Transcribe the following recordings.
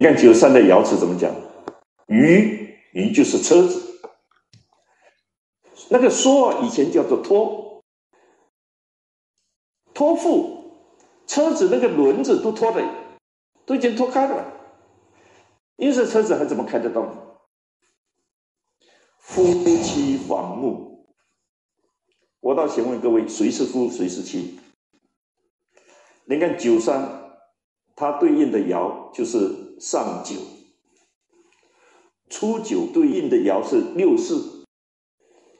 你看九三的爻辞怎么讲？鱼，鱼就是车子。那个说以前叫做拖，托付车子那个轮子都拖的，都已经拖开了，因此车子还怎么开得动？夫妻房木，我倒想问各位，谁是夫，谁是妻？你看九三，它对应的爻就是上九。初九对应的爻是六四，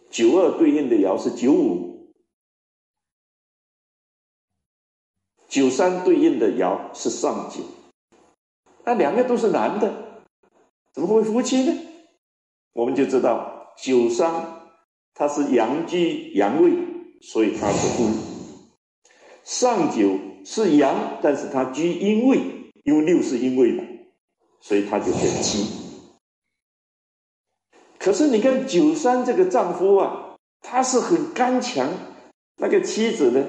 九二对应的爻是九五，九三对应的爻是上九，那两个都是男的，怎么会夫妻呢？我们就知道九三它是阳居阳位，所以它是夫；上九是阳，但是它居阴位，因为六是阴位嘛，所以他就变妻。可是你看九三这个丈夫啊，他是很刚强，那个妻子呢，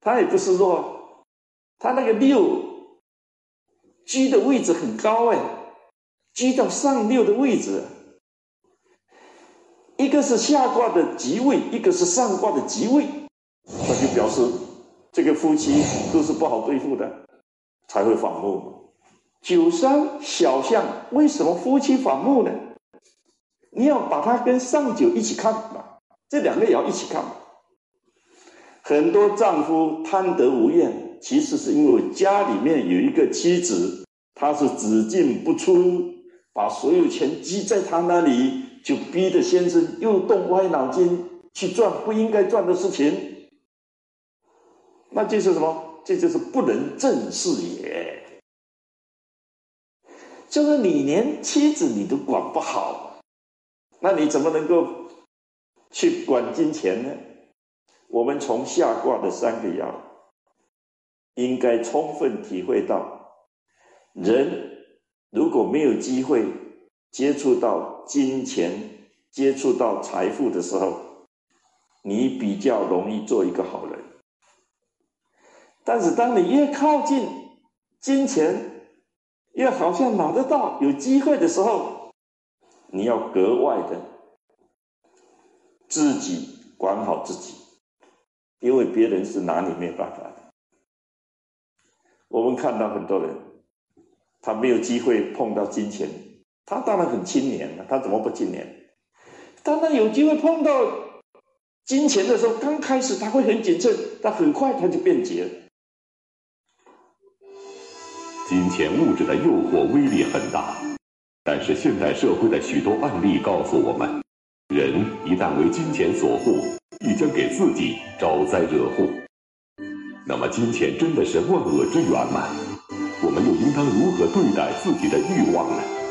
他也不是弱，他那个六居的位置很高哎，居到上六的位置，一个是下卦的吉位，一个是上卦的吉位，那就表示这个夫妻都是不好对付的，才会反目。九三小象为什么夫妻反目呢？你要把它跟上九一起看嘛，这两个也要一起看。很多丈夫贪得无厌，其实是因为家里面有一个妻子，她是只进不出，把所有钱积在她那里，就逼得先生又动歪脑筋去赚不应该赚的事情。那这是什么？这就是不能正视也。就是你连妻子你都管不好。那你怎么能够去管金钱呢？我们从下卦的三个爻，应该充分体会到，人如果没有机会接触到金钱、接触到财富的时候，你比较容易做一个好人。但是当你越靠近金钱，越好像拿得到有机会的时候，你要格外的自己管好自己，因为别人是拿你没有办法的。我们看到很多人，他没有机会碰到金钱，他当然很清廉了，他怎么不清廉？当他有机会碰到金钱的时候，刚开始他会很谨慎，但很快他就变节了。金钱物质的诱惑威力很大。但是现代社会的许多案例告诉我们，人一旦为金钱所惑，必将给自己招灾惹祸。那么，金钱真的是万恶之源吗？我们又应当如何对待自己的欲望呢？